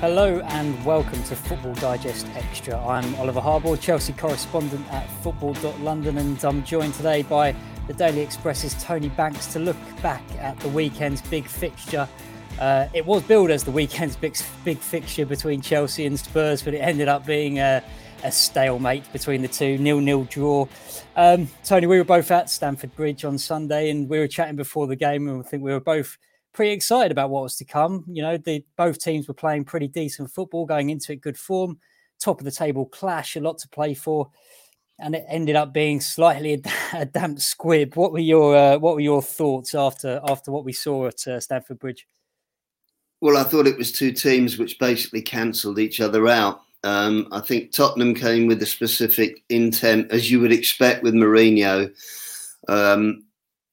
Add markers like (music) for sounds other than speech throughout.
Hello and welcome to Football Digest Extra. I'm Oliver Harbord, Chelsea correspondent at football.london, and I'm joined today by the Daily Express's Tony Banks to look back at the weekend's big fixture. Uh, it was billed as the weekend's big, big fixture between Chelsea and Spurs, but it ended up being a, a stalemate between the two, nil-nil draw. Um, Tony, we were both at Stamford Bridge on Sunday, and we were chatting before the game, and I think we were both pretty excited about what was to come. You know, the both teams were playing pretty decent football, going into it good form, top of the table clash, a lot to play for, and it ended up being slightly a, (laughs) a damp squib. What were your uh, what were your thoughts after after what we saw at uh, Stamford Bridge? Well, I thought it was two teams which basically cancelled each other out. Um, I think Tottenham came with a specific intent, as you would expect with Mourinho. Um,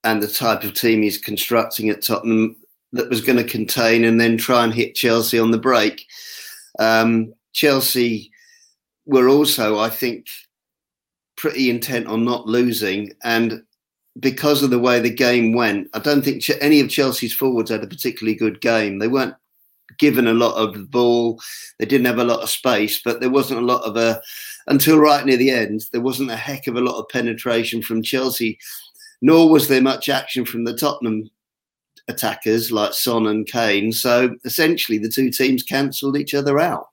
and the type of team he's constructing at Tottenham, that was going to contain and then try and hit Chelsea on the break. Um, Chelsea were also, I think, pretty intent on not losing. And because of the way the game went, I don't think any of Chelsea's forwards had a particularly good game. They weren't given a lot of the ball. They didn't have a lot of space, but there wasn't a lot of a until right near the end. There wasn't a heck of a lot of penetration from Chelsea, nor was there much action from the Tottenham attackers like Son and Kane. So essentially, the two teams cancelled each other out.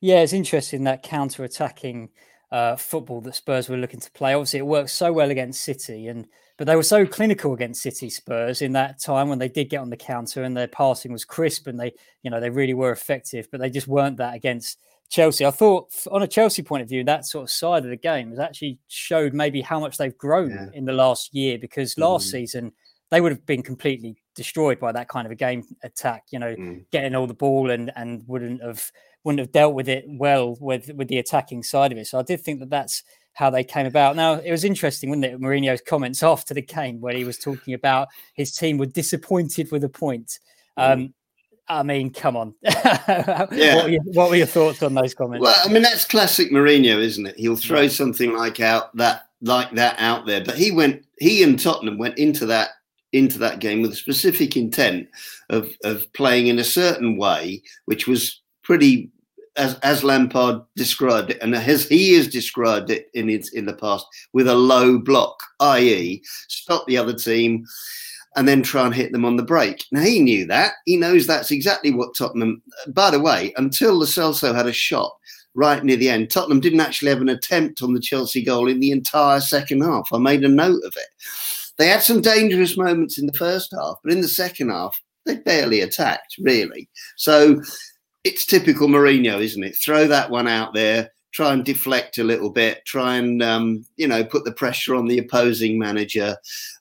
Yeah, it's interesting that counter-attacking uh, football that Spurs were looking to play. Obviously, it worked so well against City, and but they were so clinical against City Spurs in that time when they did get on the counter and their passing was crisp and they, you know, they really were effective. But they just weren't that against Chelsea. I thought, on a Chelsea point of view, that sort of side of the game has actually showed maybe how much they've grown yeah. in the last year because last mm. season they would have been completely destroyed by that kind of a game attack. You know, mm. getting all the ball and and wouldn't have wouldn't have dealt with it well with with the attacking side of it. So I did think that that's how they came about. Now it was interesting, wasn't it? Mourinho's comments (laughs) after the game where he was talking about his team were disappointed with a point. Mm. Um, I mean, come on. (laughs) yeah. what, were your, what, were your, thoughts on those comments? Well, I mean, that's classic Mourinho, isn't it? He'll throw yeah. something like out that like that out there. But he went, he and Tottenham went into that into that game with a specific intent of of playing in a certain way, which was pretty as as Lampard described it, and as he has described it in its in the past, with a low block, i.e., stop the other team and then try and hit them on the break. Now he knew that. He knows that's exactly what Tottenham. By the way, until Lo Celso had a shot right near the end, Tottenham didn't actually have an attempt on the Chelsea goal in the entire second half. I made a note of it. They had some dangerous moments in the first half, but in the second half, they barely attacked, really. So it's typical Mourinho, isn't it? Throw that one out there, try and deflect a little bit, try and um, you know put the pressure on the opposing manager.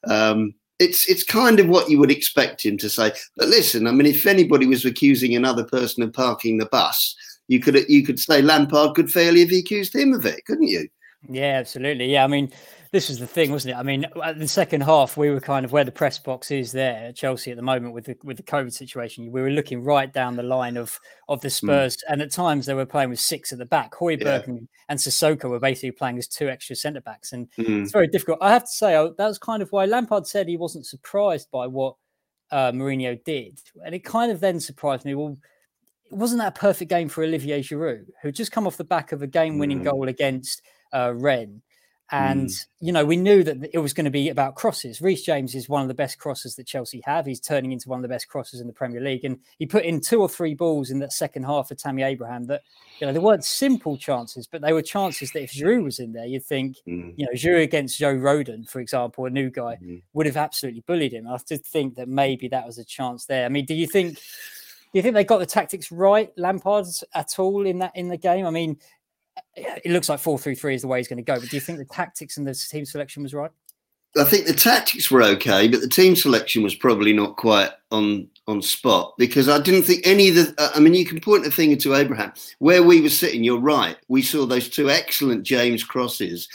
Um, it's it's kind of what you would expect him to say. But listen, I mean, if anybody was accusing another person of parking the bus, you could you could say Lampard could fairly have accused him of it, couldn't you? Yeah, absolutely. Yeah, I mean, this was the thing, wasn't it? I mean, at the second half, we were kind of where the press box is there at Chelsea at the moment with the with the COVID situation. We were looking right down the line of of the hmm. Spurs, mm. and at times they were playing with six at the back. Højbjerg yeah. and, and Sissoko were basically playing as two extra centre backs, and mm. it's very difficult. I have to say that was kind of why Lampard said he wasn't surprised by what uh, Mourinho did, and it kind of then surprised me. Well, wasn't that a perfect game for Olivier Giroud, who just come off the back of a game-winning mm. goal against uh, Rennes? And, mm. you know, we knew that it was going to be about crosses. Reece James is one of the best crossers that Chelsea have. He's turning into one of the best crossers in the Premier League. And he put in two or three balls in that second half for Tammy Abraham that, you know, they weren't simple chances, but they were chances that if Giroud was in there, you'd think, mm. you know, Giroud against Joe Rodon, for example, a new guy, mm. would have absolutely bullied him. I did think that maybe that was a chance there. I mean, do you think. Do you think they got the tactics right, Lampard's at all in that in the game? I mean, it looks like four three three is the way he's going to go. But do you think the tactics and the team selection was right? I think the tactics were okay, but the team selection was probably not quite on on spot because I didn't think any of the. I mean, you can point a finger to Abraham where we were sitting. You're right. We saw those two excellent James crosses,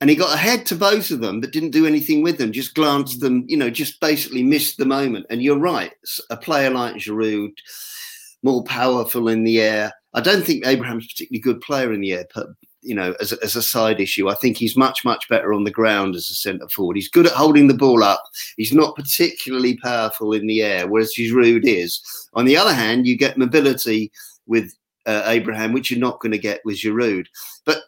and he got ahead to both of them, but didn't do anything with them. Just glanced them. You know, just basically missed the moment. And you're right. A player like Giroud, more powerful in the air I don't think Abraham's a particularly good player in the air, but you know, as a, as a side issue, I think he's much much better on the ground as a centre forward. He's good at holding the ball up. He's not particularly powerful in the air, whereas Giroud is. On the other hand, you get mobility with uh, Abraham, which you're not going to get with Giroud. But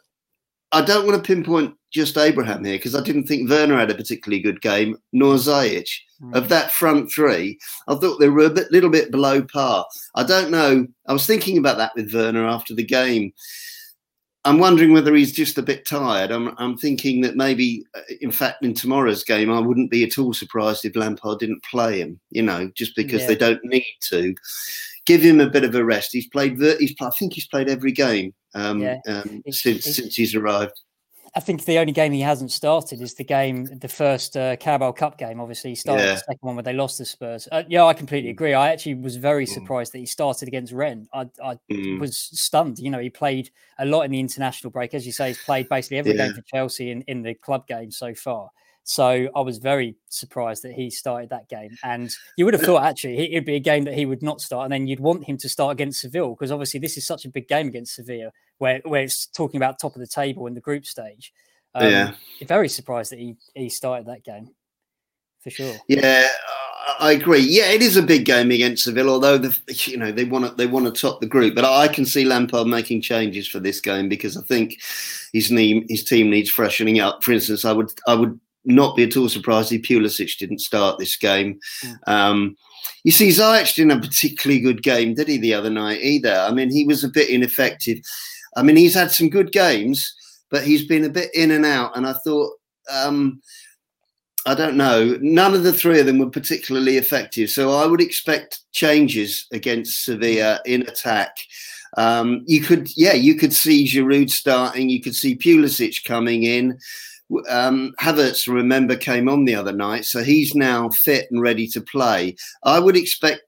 I don't want to pinpoint just Abraham here because I didn't think Werner had a particularly good game, nor Ziyech. Of that front three, I thought they were a bit, little bit below par. I don't know. I was thinking about that with Werner after the game. I'm wondering whether he's just a bit tired. I'm, I'm thinking that maybe, uh, in fact, in tomorrow's game, I wouldn't be at all surprised if Lampard didn't play him. You know, just because yeah. they don't need to. Give him a bit of a rest. He's played. He's. I think he's played every game um, yeah. um, since since he's arrived. I think the only game he hasn't started is the game, the first uh, Carabao Cup game. Obviously, he started yeah. the second one where they lost the Spurs. Uh, yeah, I completely mm. agree. I actually was very mm. surprised that he started against Rennes. I, I mm. was stunned. You know, he played a lot in the international break. As you say, he's played basically every yeah. game for Chelsea in, in the club game so far. So I was very surprised that he started that game. And you would have thought actually it'd be a game that he would not start, and then you'd want him to start against Seville because obviously this is such a big game against Sevilla, where where it's talking about top of the table in the group stage. Um, yeah, very surprised that he he started that game for sure. Yeah. I agree. Yeah, it is a big game against Seville. Although the you know they want to they want to top the group, but I can see Lampard making changes for this game because I think his name his team needs freshening up. For instance, I would I would not be at all surprised if Pulisic didn't start this game. Yeah. Um, you see, Ziyech didn't have a particularly good game, did he, the other night either? I mean, he was a bit ineffective. I mean, he's had some good games, but he's been a bit in and out. And I thought, um, I don't know, none of the three of them were particularly effective. So I would expect changes against Sevilla in attack. Um, you could, yeah, you could see Giroud starting. You could see Pulisic coming in um, Havertz, remember, came on the other night, so he's now fit and ready to play. I would expect,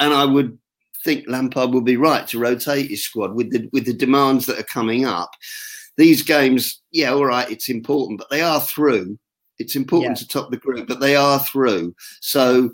and I would think Lampard will be right to rotate his squad with the with the demands that are coming up. These games, yeah, all right, it's important, but they are through. It's important yeah. to top the group, but they are through. So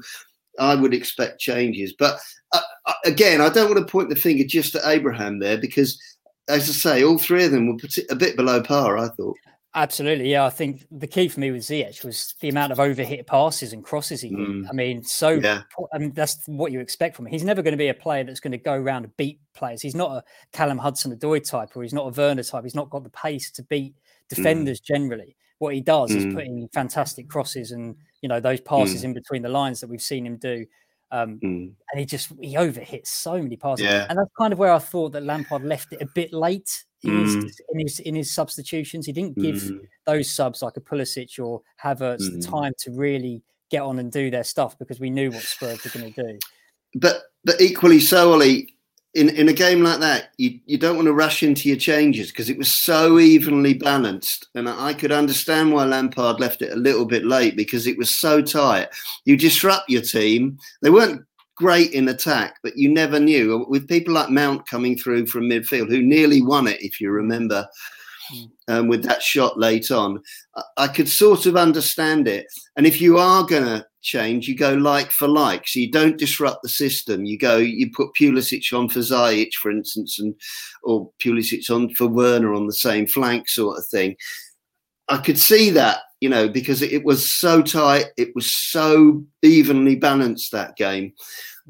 I would expect changes. But uh, uh again, I don't want to point the finger just at Abraham there because, as I say, all three of them were a bit below par. I thought. Absolutely, yeah. I think the key for me with Ziyech was the amount of overhit passes and crosses he mm. I mean, so yeah. I mean, that's what you expect from him. He's never going to be a player that's going to go around and beat players. He's not a Callum Hudson-Odoi type, or he's not a Werner type. He's not got the pace to beat mm. defenders mm. generally. What he does mm. is putting fantastic crosses and you know those passes mm. in between the lines that we've seen him do. Um, mm. And he just he overhit so many passes, yeah. and that's kind of where I thought that Lampard left it a bit late in, mm. his, in his in his substitutions. He didn't give mm. those subs like a Pulisic or Havertz mm. the time to really get on and do their stuff because we knew what Spurs were going to do. But but equally so, Ollie, in in a game like that, you you don't want to rush into your changes because it was so evenly balanced, and I could understand why Lampard left it a little bit late because it was so tight. You disrupt your team; they weren't great in attack, but you never knew. With people like Mount coming through from midfield, who nearly won it, if you remember, hmm. um, with that shot late on, I, I could sort of understand it. And if you are going to change, you go like for like. So you don't disrupt the system. You go, you put Pulisic on for Ziyech, for instance, and or Pulisic on for Werner on the same flank sort of thing. I could see that you know, because it was so tight, it was so evenly balanced that game.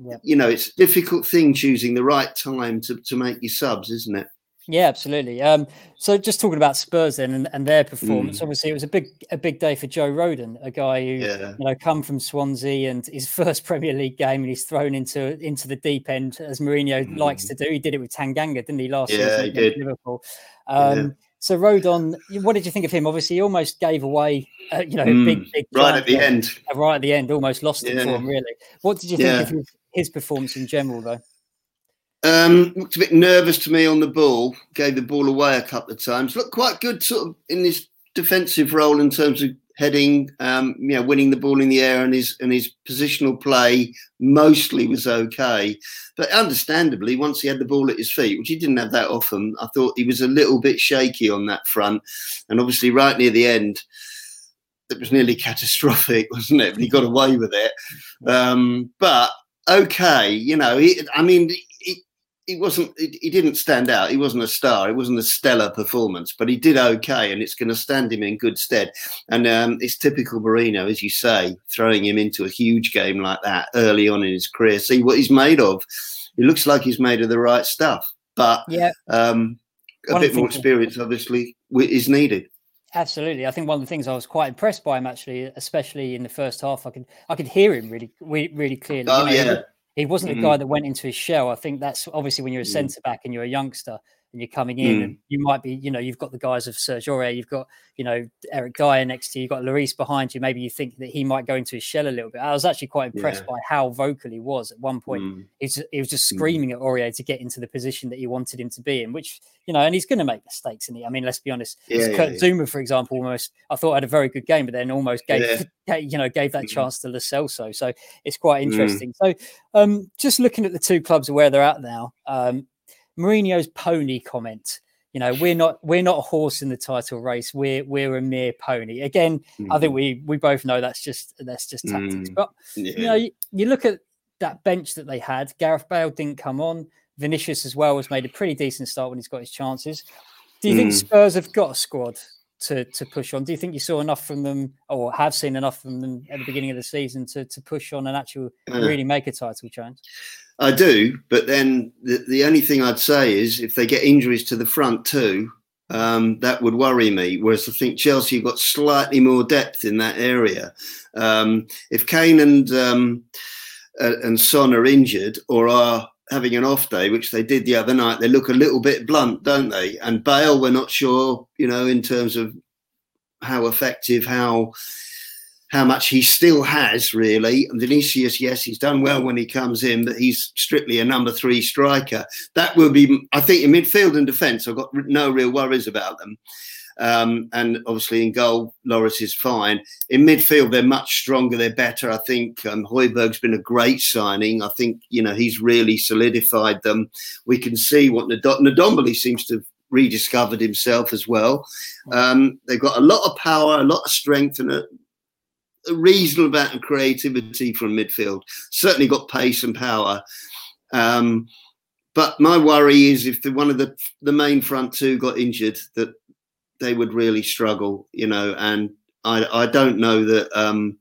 Yep. You know, it's a difficult thing choosing the right time to, to make your subs, isn't it? Yeah, absolutely. Um, so just talking about Spurs then and, and their performance, mm. obviously it was a big a big day for Joe Rodon, a guy who yeah. you know come from Swansea and his (laughs) first Premier League game and he's thrown into into the deep end as Mourinho mm. likes to do. He did it with Tanganga, didn't he, last yeah, season he did. Liverpool. Um, yeah. So Rodon, what did you think of him? Obviously, he almost gave away, uh, you know, mm, big, big right at the end. Uh, right at the end, almost lost yeah. it for him. Really, what did you think of his, his, performance in general, though? Um, looked a bit nervous to me on the ball. Gave the ball away a couple of times. Looked quite good, sort of in this defensive role in terms of heading, um, you know, winning the ball in the air, and his and his positional play mostly was okay. But understandably, once he had the ball at his feet, which he didn't have that often, I thought he was a little bit shaky on that front. And obviously, right near the end, it was nearly (laughs) catastrophic, wasn't it? But he got away with it. Um, but okay, you know, he, I mean, he wasn't he didn't stand out he wasn't a star it wasn't a stellar performance but he did okay and it's going to stand him in good stead and um, it's typical Mourinho as you say throwing him into a huge game like that early on in his career see what he's made of he looks like he's made of the right stuff. But yeah, um, a One bit more experience, obviously, is needed. Absolutely, I think one of the things I was quite impressed by him actually, especially in the first half, I could I could hear him really re- really clearly. Oh, You know, yeah. He wasn't a Mhm. guy that went into his shell. I think that's obviously when you're a Mm. centre back and you're a youngster and you're coming in, and you might be, you know, you've got the guys of Serge Aurier, you've got, you know, Eric Dier next to you, you've got Lloris behind you. Maybe you think that he might go into his shell a little bit. I was actually quite impressed Yeah. by how vocal he was at one point. Mm. He was, he was just Mm. screaming at Aurier to get into the position that he wanted him to be in, which, you know, and he's going to make mistakes in it. I mean, let's be honest. Yeah, yeah, Kurt yeah. Zouma, for example, almost I thought had a very good game, but then almost gave, (laughs) you know gave that Mhm. chance to Lo Celso. So it's quite Mm. interesting. So um, just looking at the two clubs and where they're at now, um, Mourinho's pony comment. You know, we're not we're not a horse in the title race. We're we're a mere pony. Again, I think we we both know that's just that's just tactics. Mm. But Yeah. you know, you, you look at that bench that they had. Gareth Bale didn't come on. Vinicius as well has made a pretty decent start when he's got his chances. Do you think Mm. Spurs have got a squad to to push on? Do you think you saw enough from them, or have seen enough from them at the beginning of the season to to push on and actually Uh, really make a title change? I do, but then the, the only thing I'd say is if they get injuries to the front too, um, that would worry me. Whereas I think Chelsea have got slightly more depth in that area. Um, if Kane and um, uh, and Son are injured or are having an off day, which they did the other night, they look a little bit blunt, don't they? And Bale, we're not sure, you know, in terms of how effective, how how much he still has really. And Vinicius, yes, he's done well when he comes in, but he's strictly a number three striker. That will be, I think, in midfield and defence, I've got no real worries about them. Um, and obviously in goal, Lloris is fine. In midfield, they're much stronger. They're better. I think um, Højbjerg's been a great signing. I think you know he's really solidified them. We can see what Ndom- Ndombele seems to have rediscovered himself as well. Um, they've got a lot of power, a lot of strength, and a, a reasonable amount of creativity from midfield. Certainly got pace and power. Um, but my worry is if the, one of the the main front two got injured, that they would really struggle, you know. And I I don't know that um,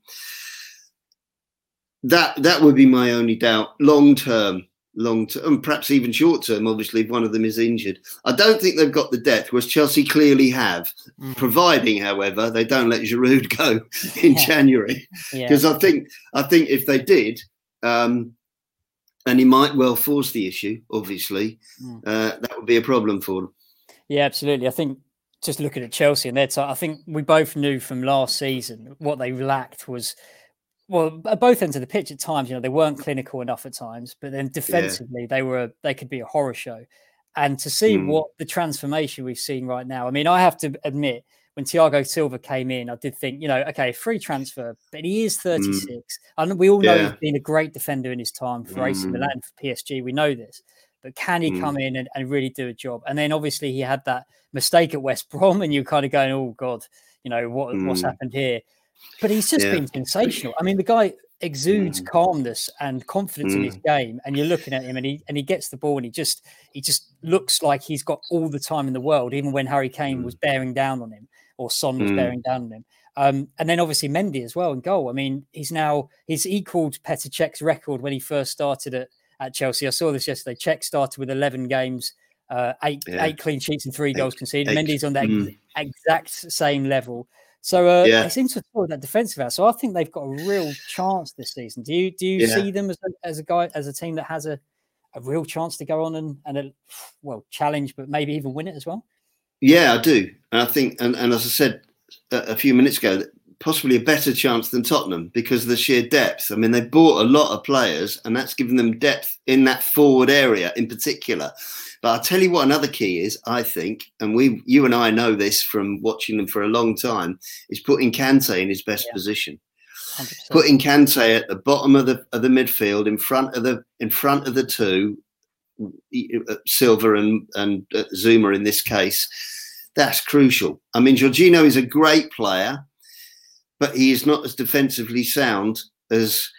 that that would be my only doubt long term. Long term, and perhaps even short term. Obviously, if one of them is injured, I don't think they've got the depth, whereas Chelsea clearly have. Mm. Providing, however, they don't let Giroud go (laughs) in Yeah. January Yeah, because I think I think if they did, um, and he might well force the issue, obviously, Mm. uh, that would be a problem for them. yeah, absolutely. I think just looking at Chelsea and their time, I think we both knew from last season what they lacked was. Well, at both ends of the pitch, at times, you know, they weren't clinical enough at times, but then defensively, they were they could be a horror show. And to see Mm. what the transformation we've seen right now, I mean, I have to admit, when Thiago Silva came in, I did think, you know, okay, free transfer, but he is 36. And we all know Yeah. he's been a great defender in his time for AC Mm. Milan, for PSG. We know this. But can he Mm. come in and, and really do a job? And then obviously he had that mistake at West Brom, (laughs) and you're kind of going, oh, God, you know, what, what's Mm. happened here? But he's just Yeah. been sensational. I mean, the guy exudes Mm. calmness and confidence in his game, and you're looking at him, and he and he gets the ball, and he just he just looks like he's got all the time in the world, even when Harry Kane was bearing down on him or Son was Mm. bearing down on him. Um, and then obviously Mendy as well in goal. I mean, he's now he's equaled Petr Cech's record when he first started at, at Chelsea. I saw this yesterday. Cech started with 11 games, uh, eight Yeah. eight clean sheets and three Eight- goals conceded. eight. Mendy's on that ex- Mm. exact same level. So uh, Yeah. they seem to have that defensive out. So I think they've got a real chance this season. Do you do you Yeah. see them as a, as a guy as a team that has a, a real chance to go on and and a, well challenge, but maybe even win it as well? Yeah, I do. And I think, and, and as I said a, a few minutes ago, possibly a better chance than Tottenham because of the sheer depth. I mean, they bought a lot of players, and that's given them depth in that forward area in particular. But I'll tell you what another key is, I think, and we, you and I know this from watching them for a long time, is putting Kante in his best Yeah. position. 100%. Putting Kante at the bottom of the of the midfield, in front of the in front of the two, uh, Silva and and uh, Zouma in this case, that's crucial. I mean, Jorginho is a great player, but he is not as defensively sound as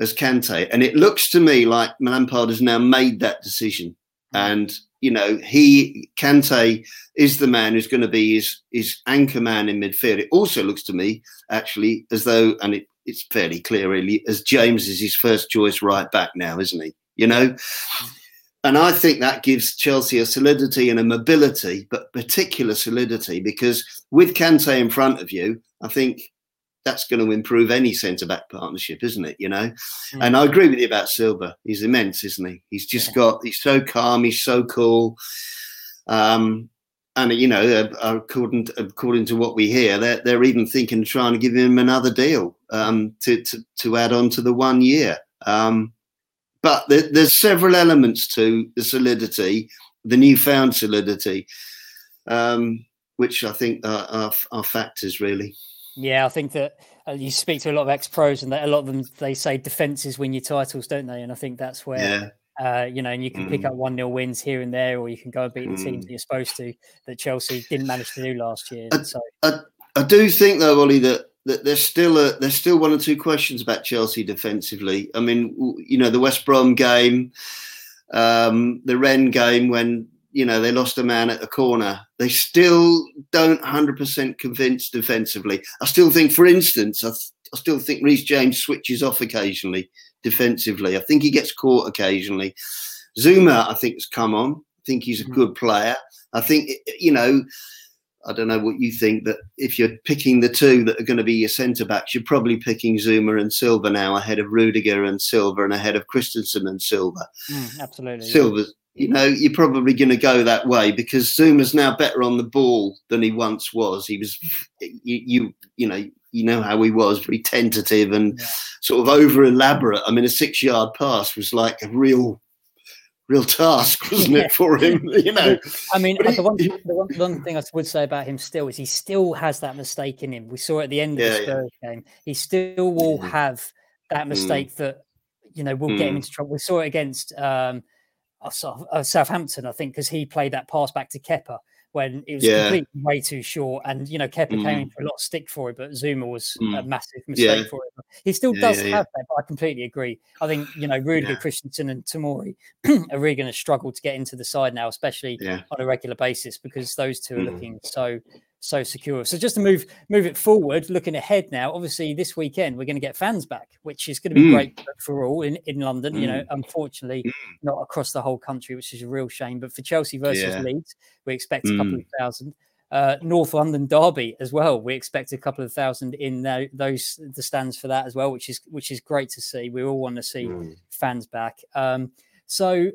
as Kante. And it looks to me like Lampard has now made that decision. Hmm. And you know, he Kante is the man who's going to be his his anchor man in midfield. It also looks to me actually as though, and it, it's fairly clear really, as James is his first choice right back now, isn't he? You know, and I think that gives Chelsea a solidity and a mobility, but particular solidity because with Kante in front of you, I think that's going to improve any centre back partnership, isn't it? You know, mm. and I agree with you about Silva. He's immense, isn't he? He's just yeah. got. He's so calm. He's so cool. Um, and you know, uh, according to, according to what we hear, they're they're even thinking of trying to give him another deal um, to, to to add on to the one year. Um, but there, there's several elements to the solidity, the newfound solidity, um, which I think are, are, are factors really. Yeah, I think that uh, you speak to a lot of ex pros, and that a lot of them they say defenses win your titles, don't they? And I think that's where. Yeah. Uh, you know, and you can mm. pick up one nil wins here and there, or you can go and beat the mm. teams you're supposed to that Chelsea didn't manage to do last year. I, so I, I do think though, Ollie, that that there's still a there's still one or two questions about Chelsea defensively. I mean, you know, the West Brom game, um, the Rennes game when you know they lost a man at the corner. They still don't 100% convince defensively. I still think, for instance, I, th- I still think Reece James switches off occasionally defensively. I think he gets caught occasionally. Zouma, I think, has come on. I think he's a mm-hmm. good player. I think you know I don't know what you think, but if you're picking the two that are going to be your centre backs, you're probably picking Zouma and Silva now ahead of Rudiger and Silva and ahead of Christensen and Silva. Mm, absolutely. Silva's, you know, you're probably going to go that way because Zouma's now better on the ball than he once was. He was, you, you, you know, you know how he was, very tentative and yeah. sort of over elaborate. I mean, a six yard pass was like a real real task, wasn't it, for him? (laughs) You know, I mean, he, the, one, the, one, one, thing I would say about him still is he still has that mistake in him. We saw at the end of yeah, the Spurs yeah. game, he still will mm. have that mm. mistake mm. that you know will mm. get him mm. into trouble. We saw it against um, uh, Southampton, I think, because he played that pass back to Kepa when it was yeah. completely way too short. And you know, Kepa mm. came in for a lot of stick for it, but Zouma was mm. a massive mistake yeah. for it. He still yeah, does have that, but I completely agree. I think you know, Rudiger, Christensen, and Tamori (clears throat) are really going to struggle to get into the side now, especially on a regular basis, because those two are mm. looking so so secure. So just to move move it forward, looking ahead now, obviously this weekend we're going to get fans back, which is going to be mm. great for all in, in London. Mm. You know, mm. unfortunately mm. not across the whole country, which is a real shame. But for Chelsea versus yeah. Leeds, we expect a couple of mm. thousand. Uh, North London derby as well. We expect a couple of thousand in the, those the stands for that as well, which is which is great to see. We all want to see mm. fans back. Um, so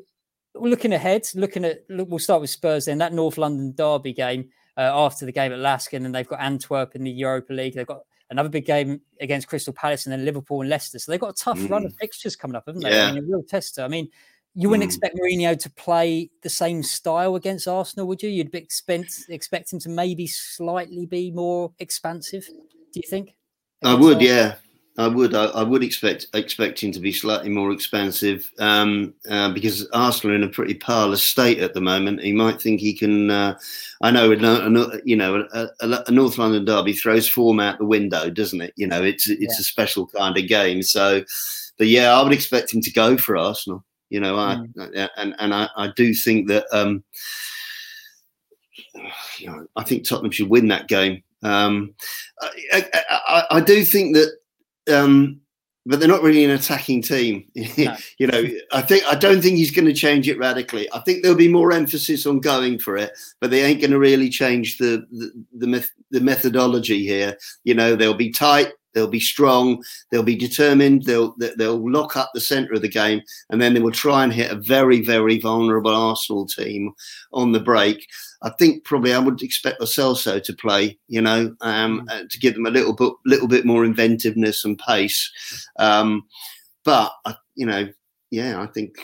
looking ahead, looking at look, we'll start with Spurs then. That North London derby game after the game at Lask, and then they've got Antwerp in the Europa League. They've got another big game against Crystal Palace, and then Liverpool and Leicester. So they've got a tough mm. run of fixtures coming up, haven't they? Yeah. I mean, a real tester. I mean, you wouldn't mm. expect Mourinho to play the same style against Arsenal, would you? You'd expect expect him to maybe slightly be more expansive. Do you think? I would, Arsenal? yeah. I would. I, I, would expect expecting to be slightly more expansive um, uh, because Arsenal are in a pretty parlous state at the moment. He might think he can. Uh, I know, you know, a, a, North London derby throws form out the window, doesn't it? You know, it's it's yeah. a special kind of game. So, but yeah, I would expect him to go for Arsenal. You know, I mm. and and I, I do think that. Um, you know, I think Tottenham should win that game. Um, I, I, I, do think that um, but they're not really an attacking team. (laughs) No. you know, I think I don't think he's going to change it radically. I think there'll be more emphasis on going for it, but they ain't going to really change the the the, the methodology here. You know, they'll be tight. They'll be strong. They'll be determined. They'll they'll lock up the centre of the game, and then they will try and hit a very very vulnerable Arsenal team on the break. I think probably I would expect Lo Celso to play, you know, um, mm. to give them a little bit little bit more inventiveness and pace. Um, but uh, you know, yeah, I think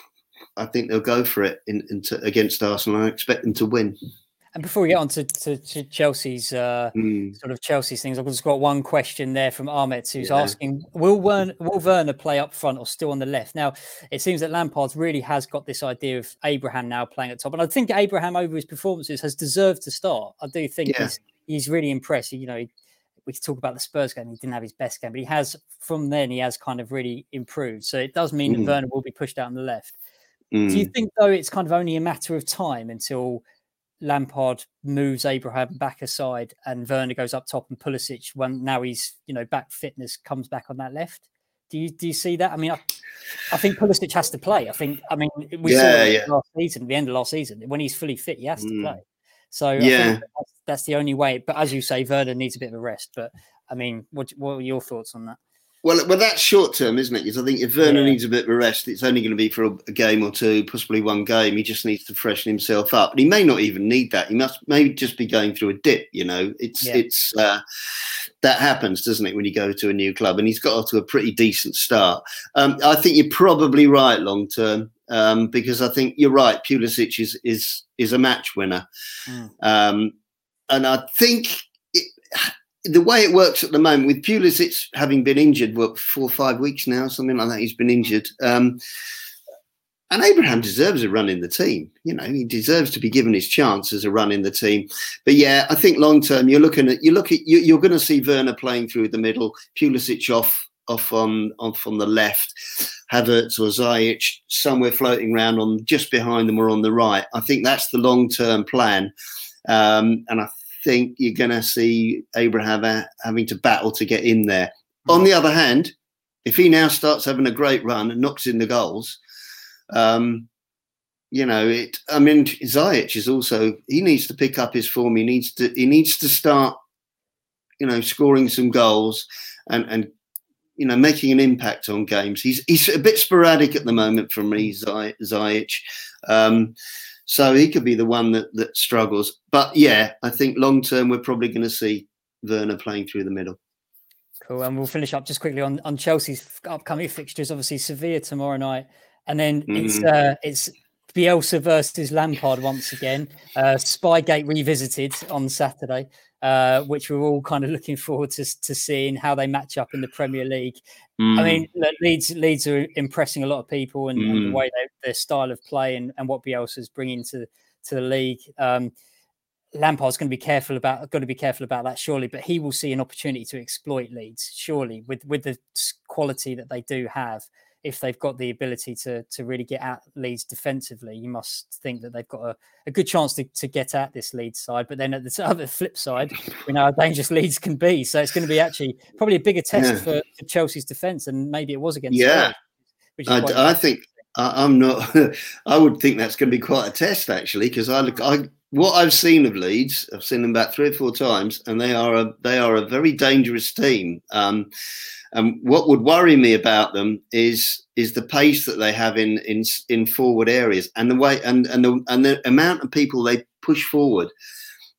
I think they'll go for it in, in to, against Arsenal. I expect them to win. And before we get on to, to, to Chelsea's uh, mm. sort of Chelsea's things, I've just got one question there from Ahmed who's yeah. asking: Will Werner, will Werner play up front or still on the left? Now, it seems that Lampard really has got this idea of Abraham now playing at top, and I think Abraham over his performances has deserved to start. I do think yeah. he's he's really impressed. You know, we could talk about the Spurs game; he didn't have his best game, but he has from then he has kind of really improved. So it does mean mm. that Werner will be pushed out on the left. Mm. Do you mm. think though it's kind of only a matter of time until Lampard moves Abraham back aside and Werner goes up top and Pulisic when now he's you know back fitness comes back on that left. Do you do you see that? I mean, I, I think Pulisic has to play. I think. I mean, we Yeah, saw yeah. last season, the end of last season, when he's fully fit, he has to Mm. play. So Yeah. that's, that's the only way. But as you say, Werner needs a bit of a rest. But I mean, what what are your thoughts on that? Well, well, that's short term, isn't it? Because I think if Werner Yeah. needs a bit of a rest, it's only going to be for a, game or two, possibly one game. He just needs to freshen himself up, and he may not even need that. He must maybe just be going through a dip. You know, it's Yeah. it's uh, that happens, doesn't it, when you go to a new club? And he's got off to a pretty decent start. Um, I think you're probably right long term um, because I think you're right. Pulisic is is is a match winner, Mm. um, and I think. The way it works at the moment with Pulisic having been injured, what four or five weeks now, something like that, he's been injured. Um, and Abraham deserves a run in the team. You know, he deserves to be given his chance as a run in the team. But yeah, I think long term, you're looking at you look at you, you're going to see Werner playing through the middle, Pulisic off off on off on the left, Havertz or Ziyech somewhere floating around on just behind them or on the right. I think that's the long term plan, um, and I think you're going to see Abraham having to battle to get in there. On the other hand, if he now starts having a great run and knocks in the goals, um, you know, it. I mean, Ziyech is also he needs to pick up his form. He needs to he needs to start, you know, scoring some goals and and you know making an impact on games. He's he's a bit sporadic at the moment for me, Ziyech. Um, so he could be the one that that struggles. But yeah, I think long term we're probably going to see Werner playing through the middle. Cool. And we'll finish up just quickly on, on Chelsea's upcoming fixtures. Obviously, Sevilla tomorrow night, and then it's Mhm. uh, it's Bielsa versus Lampard once again. Uh, Spygate revisited on Saturday, uh, which we're all kind of looking forward to to seeing how they match up in the Premier League. I mean, look, Leeds Leeds are impressing a lot of people and, and Mm. the way they, their style of play and, and what Bielsa's bringing to to the league. Um, Lampard's going to be careful about got to be careful about that surely, but he will see an opportunity to exploit Leeds surely with with the quality that they do have. If they've got the ability to to really get at Leeds defensively, you must think that they've got a, a good chance to, to get at this Leeds side. But then at the (laughs) other flip side, we know how dangerous (laughs) Leeds can be. So it's going to be actually probably a bigger test Yeah. for, for Chelsea's defence than maybe it was against. Yeah. Is I, I think I, I'm not. (laughs) I would think that's going to be quite a test actually, because I look. I what I've seen of Leeds, I've seen them about three or four times, and they are a they are a very dangerous team. Um, and what would worry me about them is is the pace that they have in in in forward areas and the way and and the and the amount of people they push forward.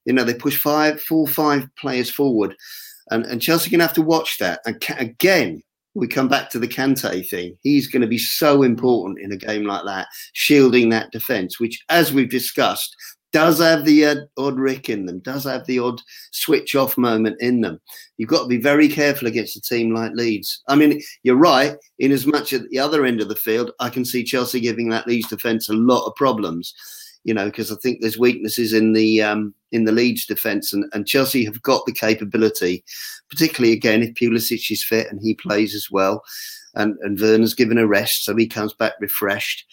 You know, they push five, four, five players forward, and and Chelsea can have to watch that. And ca- again, we come back to the Kante thing. He's going to be so important in a game like that, shielding that defence, which, as we've discussed, does have the odd rick in them, does have the odd switch off moment in them. You've got to be very careful against a team like Leeds. I mean, you're right. In as much at the other end of the field, I can see Chelsea giving that Leeds defence a lot of problems. You know, because I think there's weaknesses in the um, in the Leeds defence, and, and Chelsea have got the capability, particularly again if Pulisic is fit and he plays as well, and and Werner's given a rest, so he comes back refreshed.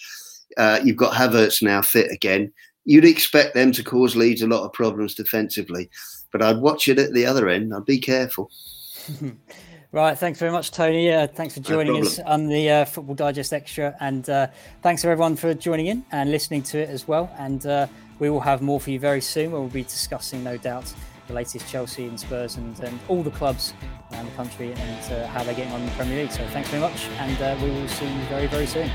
Uh, you've got Havertz now fit again. You'd expect them to cause Leeds a lot of problems defensively, but I'd watch it at the other end. I'd be careful. (laughs) Right, thanks very much, Tony. Uh, thanks for joining us on the uh, Football Digest Extra, and uh, thanks for everyone for joining in and listening to it as well. And uh, we will have more for you very soon, where we'll be discussing, no doubt, the latest Chelsea and Spurs and, and all the clubs around the country and uh, how they're getting on in the Premier League. So thanks very much, and uh, we will see you very, very soon.